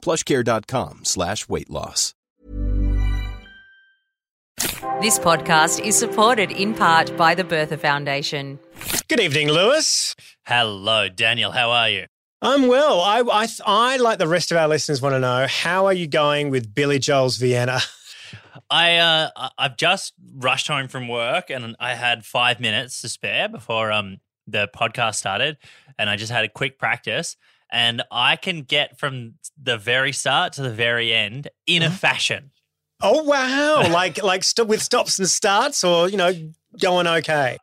plushcare.com slash weight loss. This podcast is supported in part by the Bertha Foundation. Good evening, Lewis. Hello, Daniel. How are you? I'm well. I, I, I, like the rest of our listeners, want to know how are you going with Billy Joel's Vienna? I uh, I've just rushed home from work and I had five minutes to spare before um the podcast started, and I just had a quick practice, and I can get from the very start to the very end in a mm-hmm. fashion. Oh wow! like like st- with stops and starts, or you know, going okay.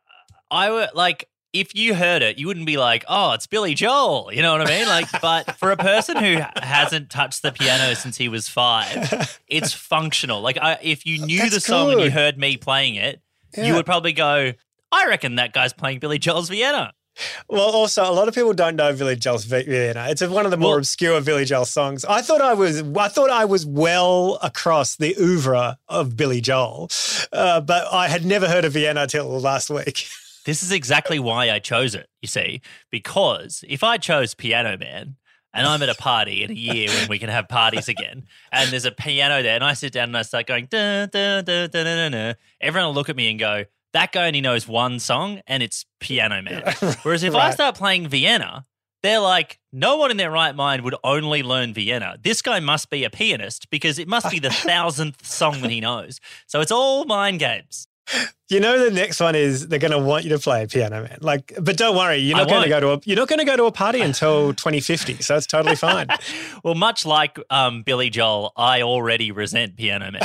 I would like if you heard it, you wouldn't be like, "Oh, it's Billy Joel," you know what I mean? Like, but for a person who hasn't touched the piano since he was five, it's functional. Like, I, if you knew That's the song and you heard me playing it, Yeah. you would probably go, "I reckon that guy's playing Billy Joel's Vienna." Well, also a lot of people don't know Billy Joel's Vienna. It's one of the more Well- obscure Billy Joel songs. I thought I was I thought I was well across the oeuvre of Billy Joel, uh, but I had never heard of Vienna till last week. This is exactly why I chose it, you see, because if I chose Piano Man and I'm at a party in a year when we can have parties again, and there's a piano there, and I sit down and I start going, dun, dun, dun, everyone will look at me and go, that guy only knows one song and it's Piano Man. Whereas if I start playing Vienna, they're like, no one in their right mind would only learn Vienna. This guy must be a pianist because it must be the thousandth song that he knows. So it's all mind games. You know, the next one is they're going to want you to play Piano Man. Like, but don't worry, you're not going to go to a you're not going to go to a party until 2050, so it's totally fine. Well, much like um, Billy Joel, I already resent Piano Man.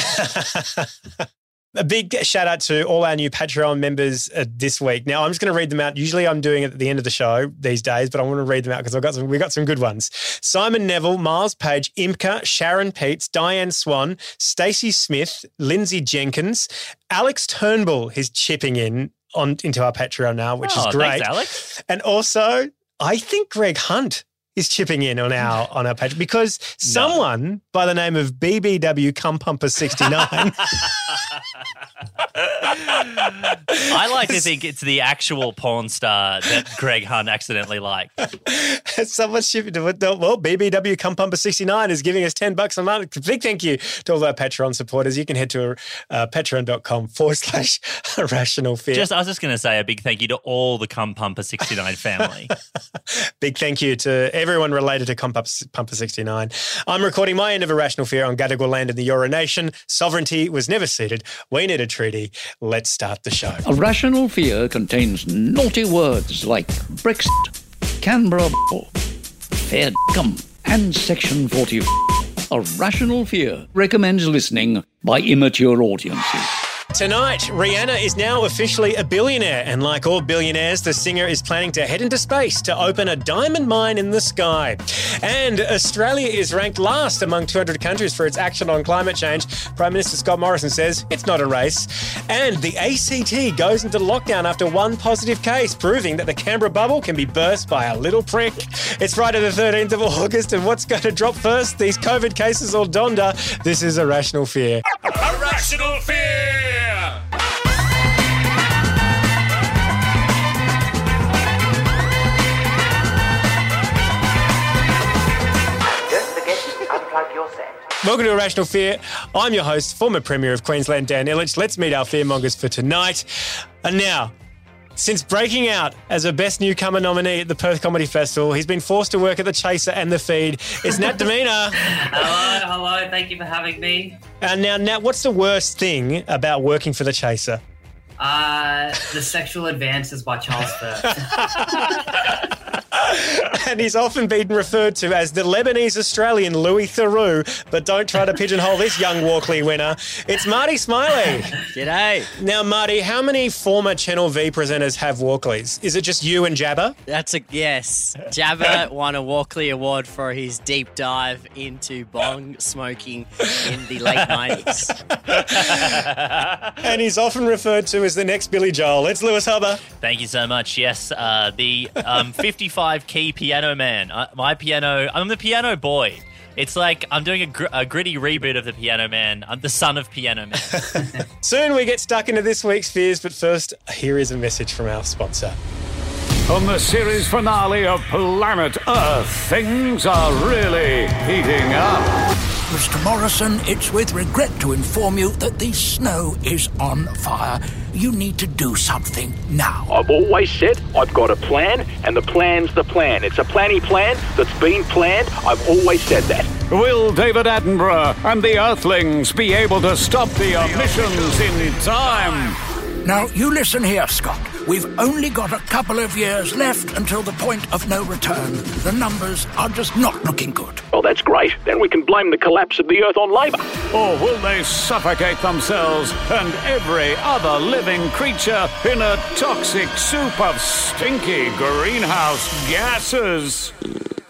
A big shout out to all our new Patreon members uh, this week. Now I'm just going to read them out. Usually I'm doing it at the end of the show these days, but I want to read them out because I've got some. We got some good ones. Simon Neville, Miles Page, Imka, Sharon Peets, Diane Swan, Stacey Smith, Lindsay Jenkins, Alex Turnbull is chipping in on into our Patreon now, which Oh, is great. thanks, Alex. And also, I think Greg Hunt is chipping in on our on our page because someone by the name of BBW Cum Pumper 69 I like to think it's the actual porn star that Greg Hunt accidentally liked. someone shipping to. Well, BBW Cum Pumper 69 is giving us 10 bucks a month. Big thank you to all our Patreon supporters. You can head to uh, patreon.com forward slash rational fear. Just, I was just going to say a big thank you to all the Cum Pumper 69 family. Big thank you to everyone related to Cum Pumper 69. I'm recording my end of Irrational Fear on Gadigal land in the Eora Nation. Sovereignty was never ceded. We need a treaty. Let's start the show. A rational fear contains naughty words like Brexit, Canberra, fair cum, and Section 40. A rational fear recommends listening by immature audiences. Tonight, Rihanna is now officially a billionaire, and like all billionaires, the singer is planning to head into space to open a diamond mine in the sky. And Australia is ranked last among 200 countries for its action on climate change. Prime Minister Scott Morrison says it's not a race. And the ACT goes into lockdown after one positive case, proving that the Canberra bubble can be burst by a little prick. It's Friday the 13th of August, and what's going to drop first? These COVID cases or Donda? This is Irrational Fear. Irrational fear! Welcome to Irrational Fear. I'm your host, former Premier of Queensland, Dan Ilic. Let's meet our fearmongers for tonight. And now, since breaking out as a Best Newcomer nominee at the Perth Comedy Festival, he's been forced to work at the Chaser and the Feed. It's Nat Demeanor. Hello, hello. Thank you for having me. And now, Nat, what's the worst thing about working for the Chaser? Uh, the sexual advances by Charles Firth. and he's often been referred to as the Lebanese Australian Louis Theroux, but don't try to pigeonhole this young Walkley winner. It's Marty Smiley. G'day. Now, Marty, how many former Channel V presenters have Walkleys? Is it just you and Jabba? That's a yes. Jabba won a Walkley Award for his deep dive into bong smoking in the late 90s. And he's often referred to as the next Billy Joel. It's Lewis Hobba. Thank you so much. Yes, uh, the um, 55 key piano man. Uh, my piano, I'm the piano boy. It's like I'm doing a, gr- a gritty reboot of the Piano Man. I'm the son of Piano Man. Soon we get stuck into this week's fears, but first, here is a message from our sponsor. On the series finale of Planet Earth, things are really heating up. Mr. Morrison, it's with regret to inform you that the snow is on fire. You need to do something now. I've always said I've got a plan, and the plan's the plan. It's a planny plan that's been planned. I've always said that. Will David Attenborough and the Earthlings be able to stop the emissions in time? Now, you listen here, Scott. We've only got a couple of years left until the point of no return. The numbers are just not looking good. Oh, that's great. Then we can blame the collapse of the Earth on Labour. Or will they suffocate themselves and every other living creature in a toxic soup of stinky greenhouse gases?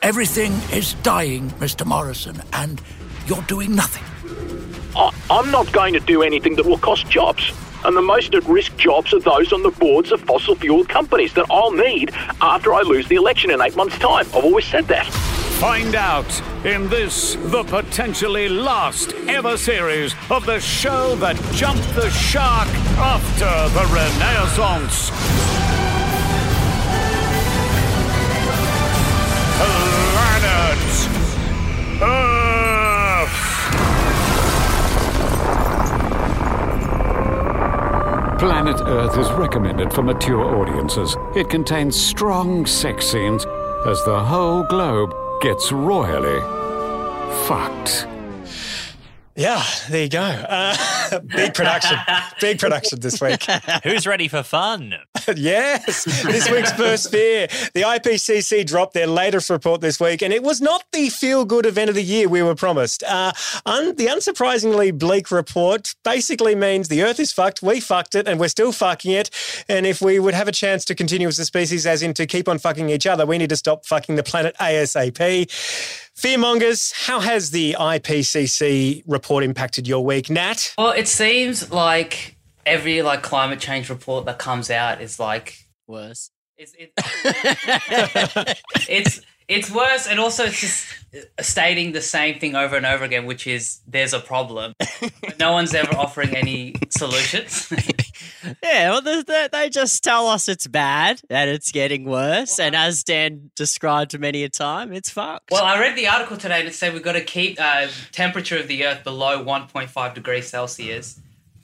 Everything is dying, Mr. Morrison, and you're doing nothing. I- I'm not going to do anything that will cost jobs. And the most at risk jobs are those on the boards of fossil fuel companies that I'll need after I lose the election in eight months' time. I've always said that. Find out in this, the potentially last ever series of the show that jumped the shark after the Renaissance. Planet Earth is recommended for mature audiences. It contains strong sex scenes as the whole globe gets royally fucked. Yeah, there you go. Uh, big production. big production this week. Who's ready for fun? yes, this week's first fear. The IPCC dropped their latest report this week, and it was not the feel good event of the year we were promised. Uh, un- the unsurprisingly bleak report basically means the Earth is fucked, we fucked it, and we're still fucking it. And if we would have a chance to continue as a species, as in to keep on fucking each other, we need to stop fucking the planet ASAP. Fearmongers, how has the IPCC report impacted your week, Nat? well, it seems like every like climate change report that comes out is like Worse. it's it, it's it's worse, and also it's just stating the same thing over and over again, which is there's a problem. But no one's ever offering any solutions. Yeah, well, they- just tell us it's bad and it's getting worse. And as Dan described many a time, it's fucked. Well, I read the article today and it said we've got to keep uh, temperature of the Earth below 1.5 degrees Celsius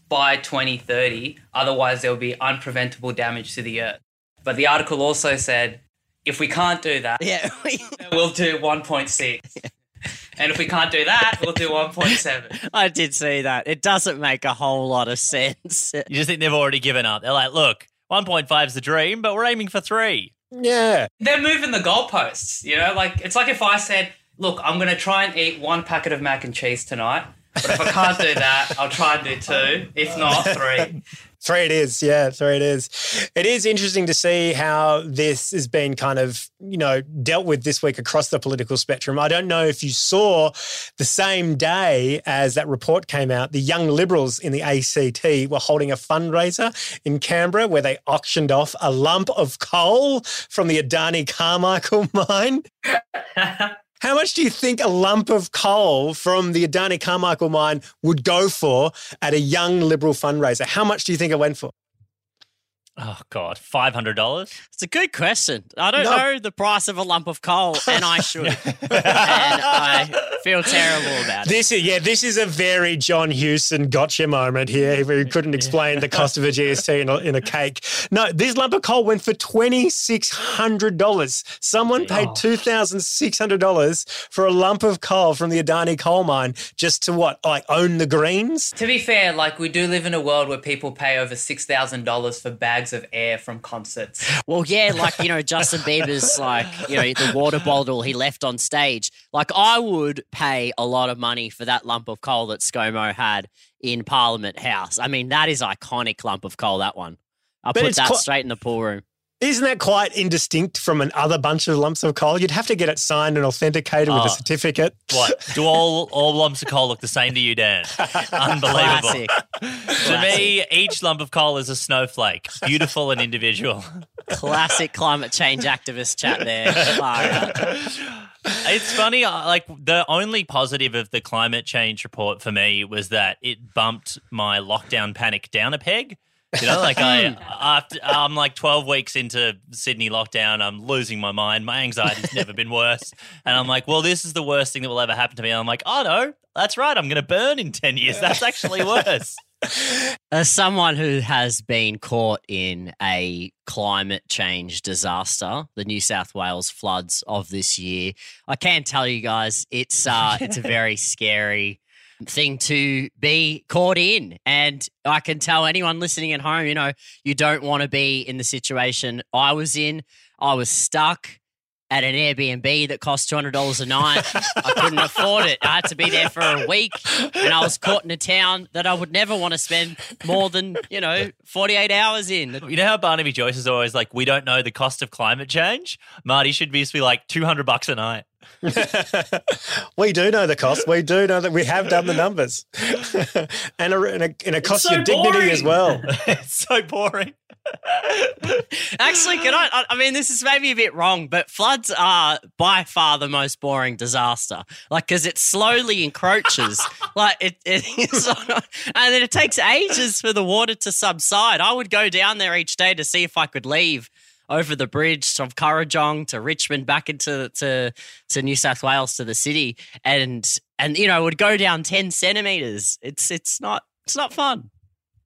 by 2030. Otherwise, there will be unpreventable damage to the Earth. But the article also said if we can't do that, yeah, we'll do 1.6. And if we can't do that, we'll do 1.7. I did see that. It doesn't make a whole lot of sense. You just think they've already given up. They're like, look, 1.5 is the dream, but we're aiming for three. Yeah. They're moving the goalposts, you know? Like, it's like if I said, look, I'm going to try and eat one packet of mac and cheese tonight. But if I can't do that, I'll try and do two. If not, three. Three it is, yeah, three it is. It is interesting to see how this has been kind of, you know, dealt with this week across the political spectrum. I don't know if you saw the same day as that report came out, the young liberals in the ACT were holding a fundraiser in Canberra where they auctioned off a lump of coal from the Adani Carmichael mine. How much do you think a lump of coal from the Adani Carmichael mine would go for at a young Liberal fundraiser? How much do you think it went for? Oh God, five hundred dollars. It's a good question. I don't No. know the price of a lump of coal, and I should. and I feel terrible about it. This is yeah, this is a very John Hewson gotcha moment here, where he couldn't explain the cost of a GST in a, in a cake. No, this lump of coal went for twenty six hundred dollars. Someone paid oh. two thousand six hundred dollars for a lump of coal from the Adani coal mine just to what, like own the greens? To be fair, like we do live in a world where people pay over six thousand dollars for bags of air from concerts. Well, yeah, like, you know, Justin Bieber's like, you know, the water bottle he left on stage. Like, I would pay a lot of money for that lump of coal that ScoMo had in Parliament House. I mean, that is iconic lump of coal, that one. I'll But put that qui- straight in the pool room. Isn't that quite indistinct from another bunch of lumps of coal? You'd have to get it signed and authenticated with Oh. a certificate. What? Do all all lumps of coal look the same to you, Dan? Unbelievable. Classic. To me, each lump of coal is a snowflake, beautiful and individual. Classic climate change activist chat there. It's funny, uh, like the only positive of the climate change report for me was that it bumped my lockdown panic down a peg. You know, like I, after I'm like 12 weeks into Sydney lockdown, I'm losing my mind. My anxiety's never been worse, and I'm like, well, this is the worst thing that will ever happen to me. And I'm like, oh no, that's right, I'm going to burn in 10 years. That's actually worse. As someone who has been caught in a climate change disaster, the New South Wales floods of this year, I can tell you guys it's uh, it's a very scary thing to be caught in. And I can tell anyone listening at home, you know, you don't want to be in the situation I was in. I was stuck at an Airbnb that cost $200 a night. I couldn't afford it. I had to be there for a week and I was caught in a town that I would never want to spend more than, you know, 48 hours in. You know how Barnaby Joyce is always like, we don't know the cost of climate change? Marty should be, be like 200 bucks a night. we do know the cost. We do know that we have done the numbers, and a, and a, and a cost so your dignity as well. it's so boring. Actually, can I? I- mean, this is maybe a bit wrong, but floods are by far the most boring disaster. Like, because it slowly encroaches. like, it, it is, and then it takes ages for the water to subside. I would go down there each day to see if I could leave over the bridge from Kurrajong to Richmond back into to to New South Wales to the city, and and you know would go down ten centimeters. It's it's not it's not fun.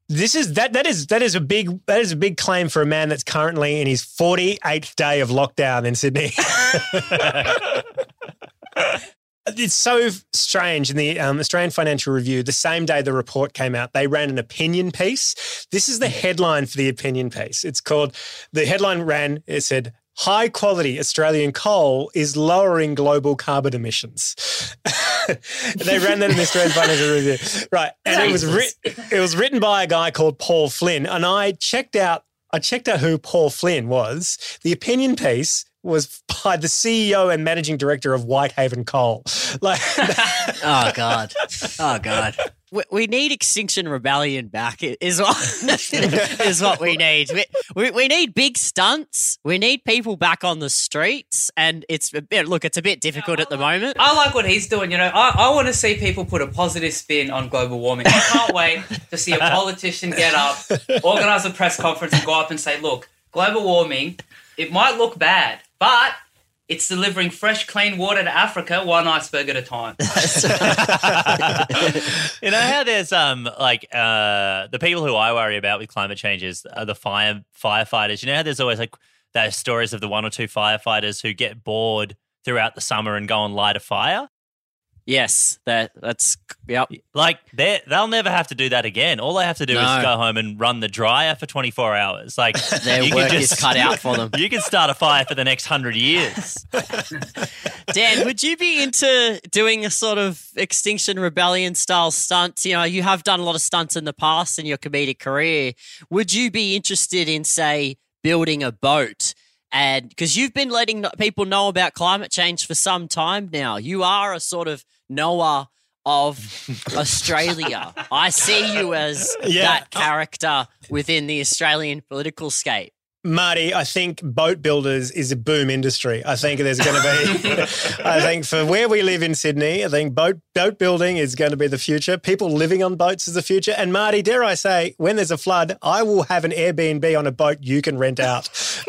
This is that that is that is a big that is a big claim for a man that's currently in his forty eighth day of lockdown in Sydney. It's so strange. In the um, Australian Financial Review, the same day the report came out, they ran an opinion piece. This is the headline for the opinion piece. It's called, the headline ran, it said, High quality Australian coal is lowering global carbon emissions. they ran that in the Australian Financial Review. Right. And it was, writ- it was written by a guy called Paul Flynn. And I checked out I checked out who Paul Flynn was. The opinion piece was by the CEO and managing director of Whitehaven Coal. Like, Oh God! Oh God! We, we need Extinction Rebellion back. Is what is what we need. We, we we need big stunts. We need people back on the streets, and it's a bit, look. It's a bit difficult at the moment. I like what he's doing. You know, I, I want to see people put a positive spin on global warming. I can't wait to see a politician get up, organize a press conference, and go up and say, "Look, global warming, it might look bad, but." It's delivering fresh, clean water to Africa, one iceberg at a time. You know how there's um like uh the people who I worry about with climate change is are the fire firefighters. You know how there's always like those stories of the one or two firefighters who get bored throughout the summer and go and light a fire. Yes, that that's yep. Like they they'll never have to do that again. All they have to do No. is go home and run the dryer for 24 hours. Like Their you can work is cut out for them. You can start a fire for the next hundred years. Dan, would you be into doing a sort of Extinction Rebellion style stunt? You know, you have done a lot of stunts in the past in your comedic career. Would you be interested in, say, building a boat? And because you've been letting people know about climate change for some time now, you are a sort of Noah of Australia. I see you as Yeah. that character within the Australian political scape. Marty, I think boat builders is a boom industry. I think there's going to be, I think for where we live in Sydney, I think boat boat building is going to be the future. People living on boats is the future. And Marty, dare I say, when there's a flood, I will have an Airbnb on a boat you can rent out.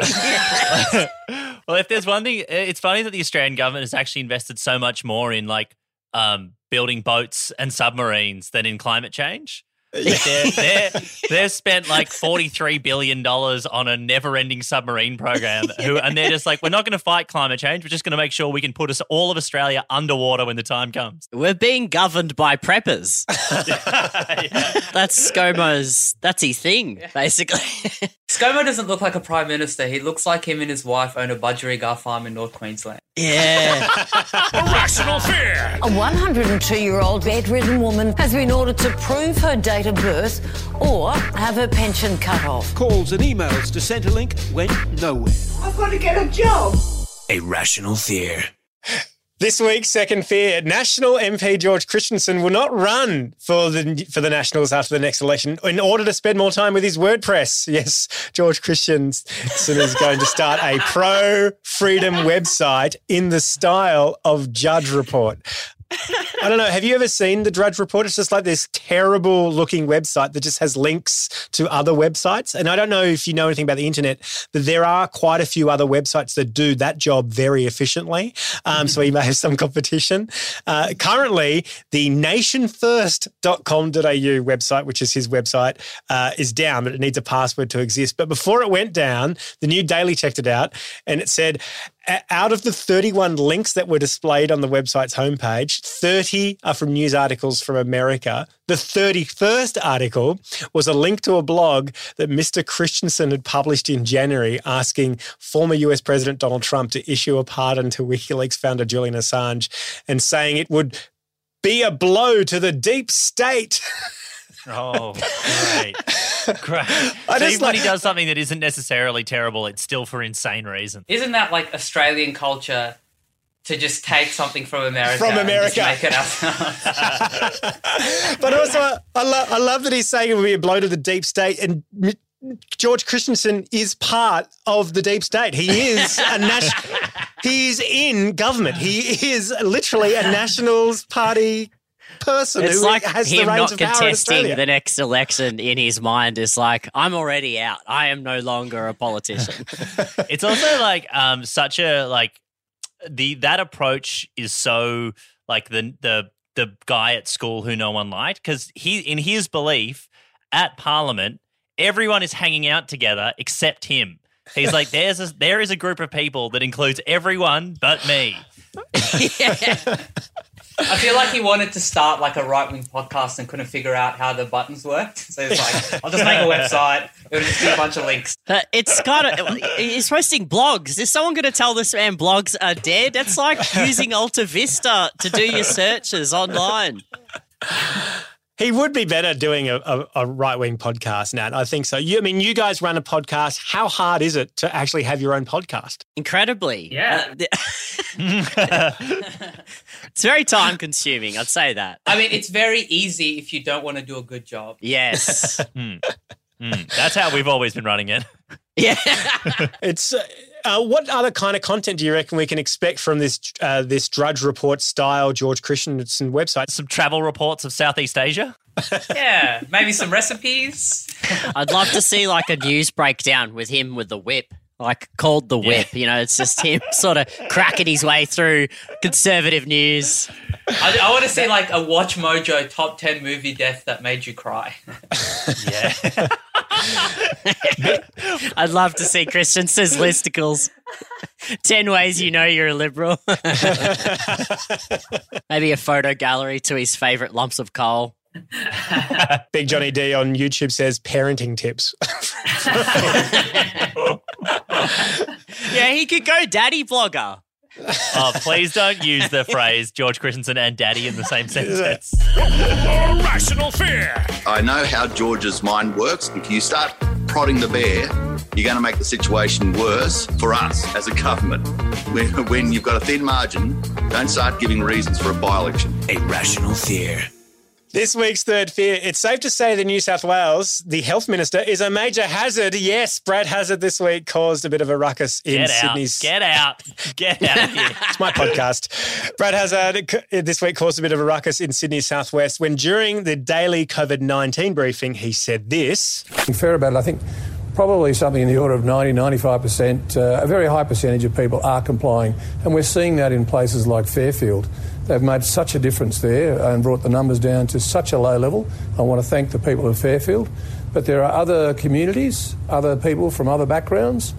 well, if there's one thing, it's funny that the Australian government has actually invested so much more in like um, building boats and submarines than in climate change. Like, they're, they're, they've spent like $43 billion on a never ending submarine program. Who, and they're just like, we're not going to fight climate change. We're just going to make sure we can put us all of Australia underwater when the time comes. We're being governed by preppers. That's ScoMo's, that's his thing, basically. ScoMo doesn't look like a prime minister. He looks like him and his wife own a budgerigar farm in North Queensland. Yeah. Irrational fear. A 102 year old bedridden woman has been ordered to prove her date of birth or have her pension cut off. Calls and emails to Centrelink went nowhere. I've got to get a job. Irrational fear. This week's second fear: National MP George Christensen will not run for the for the Nationals after the next election in order to spend more time with his WordPress. Yes, George Christensen is going to start a pro freedom website in the style of Drudge Report. I don't know. Have you ever seen the Drudge Report? It's just like this terrible looking website that just has links to other websites. And I don't know if you know anything about the internet, but there are quite a few other websites that do that job very efficiently. Um, so he may have some competition. Uh, currently, the nationfirst.com.au website, which is his website, uh, is down, but it needs a password to exist. But before it went down, the new Daily checked it out and it said, "O- out of the 31 links that were displayed on the website's homepage, 30 are from news articles from America. The 31st article was a link to a blog that Mr. Christensen had published in January asking former US President Donald Trump to issue a pardon to WikiLeaks founder Julian Assange and saying it would be a blow to the deep state. Oh, great. Great. I so just even when like- he does something that isn't necessarily terrible, it's still for insane reasons. Isn't that like Australian culture to just take something from America? From and just America. make it ourselves? but also, I, lo- I love that he's saying it would be a blow to the deep state. And M- George Christensen is part of the deep state. He is a national. He's in government. He is literally a Nationals Party person It's who like has him the reins not of power in contesting the next election in his mind. Is like, I'm already out. I am no longer a politician. it's also like um such a like the that approach is so like the the the guy at school who no one liked because he in his belief at parliament everyone is hanging out together except him. He's like there's a, there is a group of people that includes everyone but me I feel like he wanted to start like a right wing podcast and couldn't figure out how the buttons worked. So he's like, I'll just make a website. It'll just be a bunch of links. Uh, it's kind of he's posting blogs. Is someone going to tell this man blogs are dead? That's like using Alta Vista to do your searches online. He would be better doing a, a, a right wing podcast, Nat. I think so. You, I mean, you guys run a podcast. How hard is it to actually have your own podcast? Incredibly, Yeah. it's very time consuming. I'd say that. I mean, it's very easy if you don't want to do a good job. Yes. Hmm. Hmm. that's how we've always been running it yeah It's uh, uh, what other kind of content do you reckon we can expect from this uh, this Drudge Report style George Christensen website? some travel reports of southeast asia Yeah, maybe some recipes. I'd love to see like a news breakdown with him with the whip, like called the whip. You know, it's just him sort of cracking his way through conservative news. I, I want to see like a Watch Mojo top 10 movie death that made you cry. yeah I'd love to see Christensen's listicles. 10 ways you know you're a liberal. Maybe a photo gallery to his favorite lumps of coal. Big Johnny D on YouTube says parenting tips. Yeah, he could go daddy blogger. Oh, please don't use the phrase George Christensen and daddy in the same sentence. Rational fear. I know how George's mind works. If you start prodding the bear, you're going to make the situation worse for us as a government. When, when you've got a thin margin, don't start giving reasons for a by election. A rational fear. This week's third fear. It's safe to say that New South Wales, the health minister, is a major hazard. Yes, Brad Hazzard this week caused a bit of a ruckus in Get out. Sydney's. Get out. Get out of here. it's my podcast. Brad Hazzard this week caused a bit of a ruckus in Sydney's southwest when during the daily COVID 19 briefing, he said this. fair about it, I think probably something in the order of 90, 95%, uh, a very high percentage of people are complying. And we're seeing that in places like Fairfield. They've made such a difference there and brought the numbers down to such a low level. I want to thank the people of Fairfield. But there are other communities, other people from other backgrounds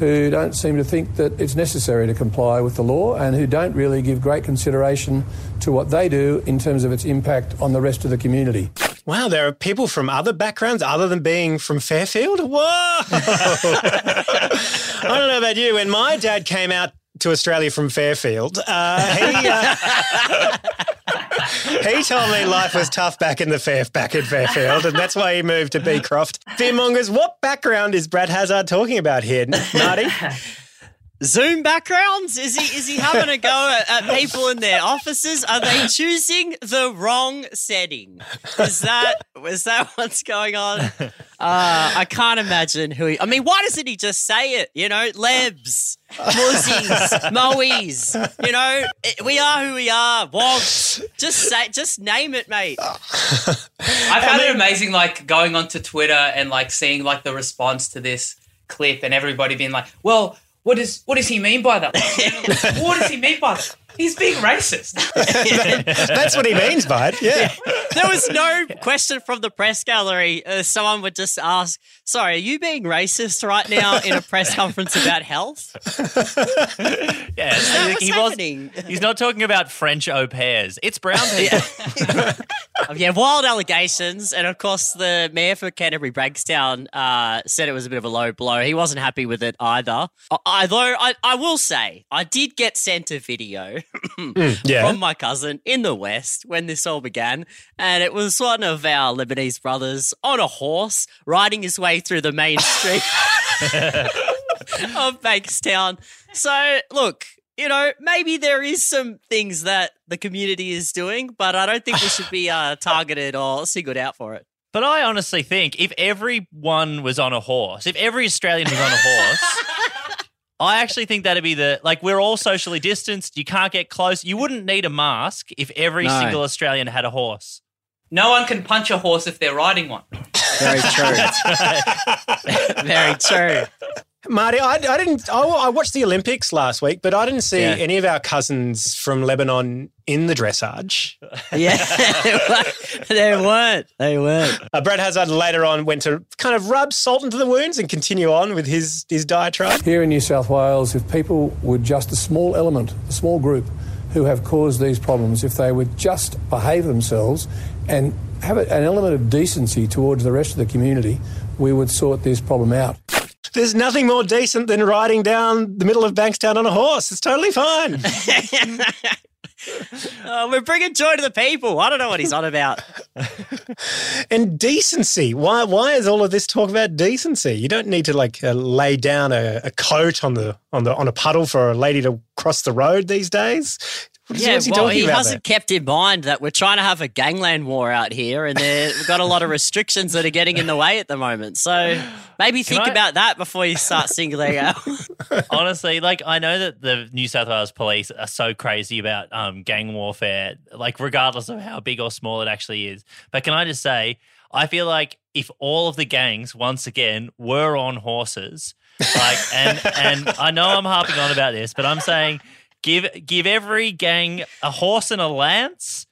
who don't seem to think that it's necessary to comply with the law and who don't really give great consideration to what they do in terms of its impact on the rest of the community. Wow, there are people from other backgrounds other than being from Fairfield? Whoa! I don't know about you. When my dad came out to Australia from Fairfield, uh, he, uh, he told me life was tough back in the fair, back in Fairfield, and that's why he moved to Beecroft. Fearmongers, what background is Brad Hazzard talking about here, Marty? Zoom backgrounds? Is he is he having a go at, at people in their offices? Are they choosing the wrong setting? Is that is that what's going on? Uh, I can't imagine who. He, I mean, why doesn't he just say it? You know, lebs, muzzies, moes. You know, we are who we are. Wogs. Just say, just name it, mate. I found it amazing, like going onto Twitter and like seeing like the response to this clip, and everybody being like, "Well, what does what does he mean by that? what does he mean by that? He's being racist." That's what he means by it. Yeah. There was no question from the press gallery. Uh, someone would just ask, "Sorry, are you being racist right now in a press conference about health?" Yeah, Is that he- what's he happening? He's not talking about French au pairs. It's brown people. Um, yeah, wild allegations, and of course, the mayor for Canterbury Bankstown uh, said it was a bit of a low blow. He wasn't happy with it either. Although I, I will say, I did get sent a video yeah. from my cousin in the West when this all began, and it was one of our Lebanese brothers on a horse riding his way through the main street of Bankstown. So, look, you know, maybe there is some things that the community is doing, but I don't think we should be uh, targeted or singled out for it. But I honestly think if everyone was on a horse, if every Australian was on a horse, I actually think that'd be the like we're all socially distanced. You can't get close. You wouldn't need a mask if every No. single Australian had a horse. No one can punch a horse if they're riding one. Very true. Very true. Marty, I, I didn't. I, I watched the Olympics last week, but I didn't see Yeah. any of our cousins from Lebanon in the dressage. Yeah, they weren't. They weren't. Uh, Brad Hazzard later on went to kind of rub salt into the wounds and continue on with his his diatribe. Here in New South Wales, if people would just a small element, a small group who have caused these problems, if they would just behave themselves and have a- an element of decency towards the rest of the community, we would sort this problem out. There's nothing more decent than riding down the middle of Bankstown on a horse. It's totally fine. Uh, we're bringing joy to the people. I don't know what he's on about. and decency. Why? Why is all of this talk about decency? You don't need to like uh, lay down a, a coat on the on the on a puddle for a lady to cross the road these days. What is, yeah, what's he well, talking he about hasn't kept in mind that we're trying to have a gangland war out here, and there- we've got a lot of restrictions that are getting in the way at the moment. So maybe Can think I- about that before you start singling out. Honestly, like I know that the New South Wales police are so crazy about um, gang warfare, like regardless of how big or small it actually is. But can I just say, I feel like if all of the gangs once again were on horses, like and and I know I'm harping on about this, but I'm saying give give every gang a horse and a lance,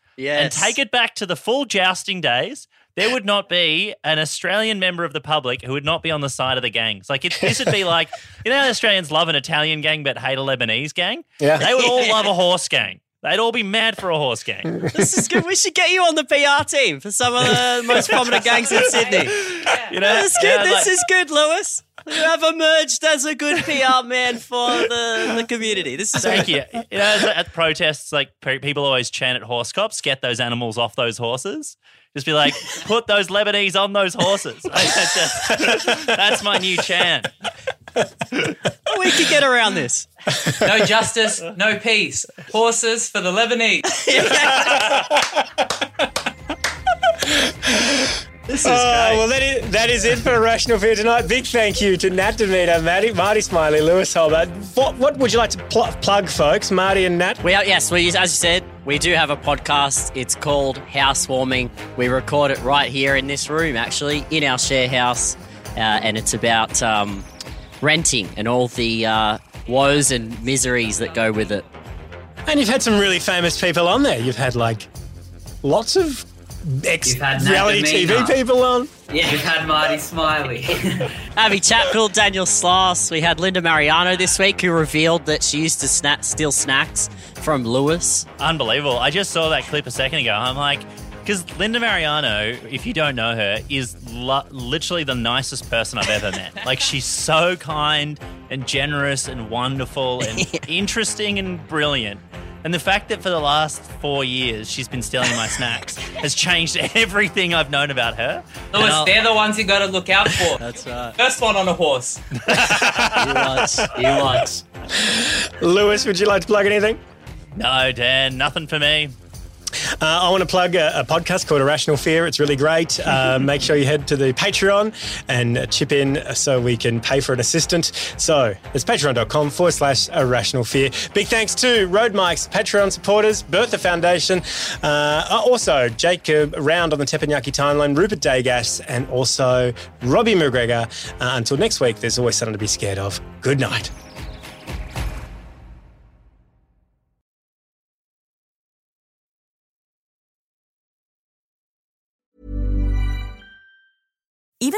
and take it back to the full jousting days. There would not be an Australian member of the public who would not be on the side of the gangs. Like it, this would be like you know, Australians love an Italian gang but hate a Lebanese gang. Yeah. they would all love a horse gang. They'd all be mad for a horse gang. This is good. We should get you on the PR team for some of the most prominent gangs in Sydney. You know, this is good. Yeah, this like- is good, Lewis. You have emerged as a good PR man for the, the community. This is Thank you. You know, at protests, like people always chant at horse cops, get those animals off those horses. Just be like, put those Lebanese on those horses. That's, that's my new chant. We could get around this. No justice, no peace. Horses for the Lebanese. This oh, well, that is, that is it for Rational Fear tonight. Big thank you to Nat Damena, Marty, Marty Smiley, Lewis Hobba. What, what would you like to pl- plug, folks? Marty and Nat? We are, yes, we, as you said, we do have a podcast. It's called Housewarming. We record it right here in this room, actually, in our share house. Uh, and it's about um, renting and all the uh, woes and miseries that go with it. And you've had some really famous people on there. You've had like lots of ex You've had Nat reality TV people on. Yeah, we've had Marty Smiley. Abby Chatfield, Daniel Sloss. We had Linda Marigliano this week who revealed that she used to sna- steal snacks from Lewis. Unbelievable. I just saw that clip a second ago. I'm like, because Linda Marigliano, if you don't know her, is lu- literally the nicest person I've ever met. Like, she's so kind and generous and wonderful and interesting and brilliant. And the fact that for the last four years she's been stealing my snacks has changed everything I've known about her. Lewis, I'll- they're the ones you got to look out for. That's right. First one on a horse. He was. He was. Lewis, would you like to plug anything? No, Dan, nothing for me. Uh, I want to plug a, a podcast called Irrational Fear. It's really great. Uh, make sure you head to the Patreon and uh, chip in so we can pay for an assistant. So it's patreon.com forward slash Irrational Fear. Big thanks to Road Mike's Patreon supporters, Bertha Foundation, uh, also Jacob Round on the Teppanyaki timeline, Rupert Daygas, and also Robbie McGregor. Uh, until next week, there's always something to be scared of. Good night.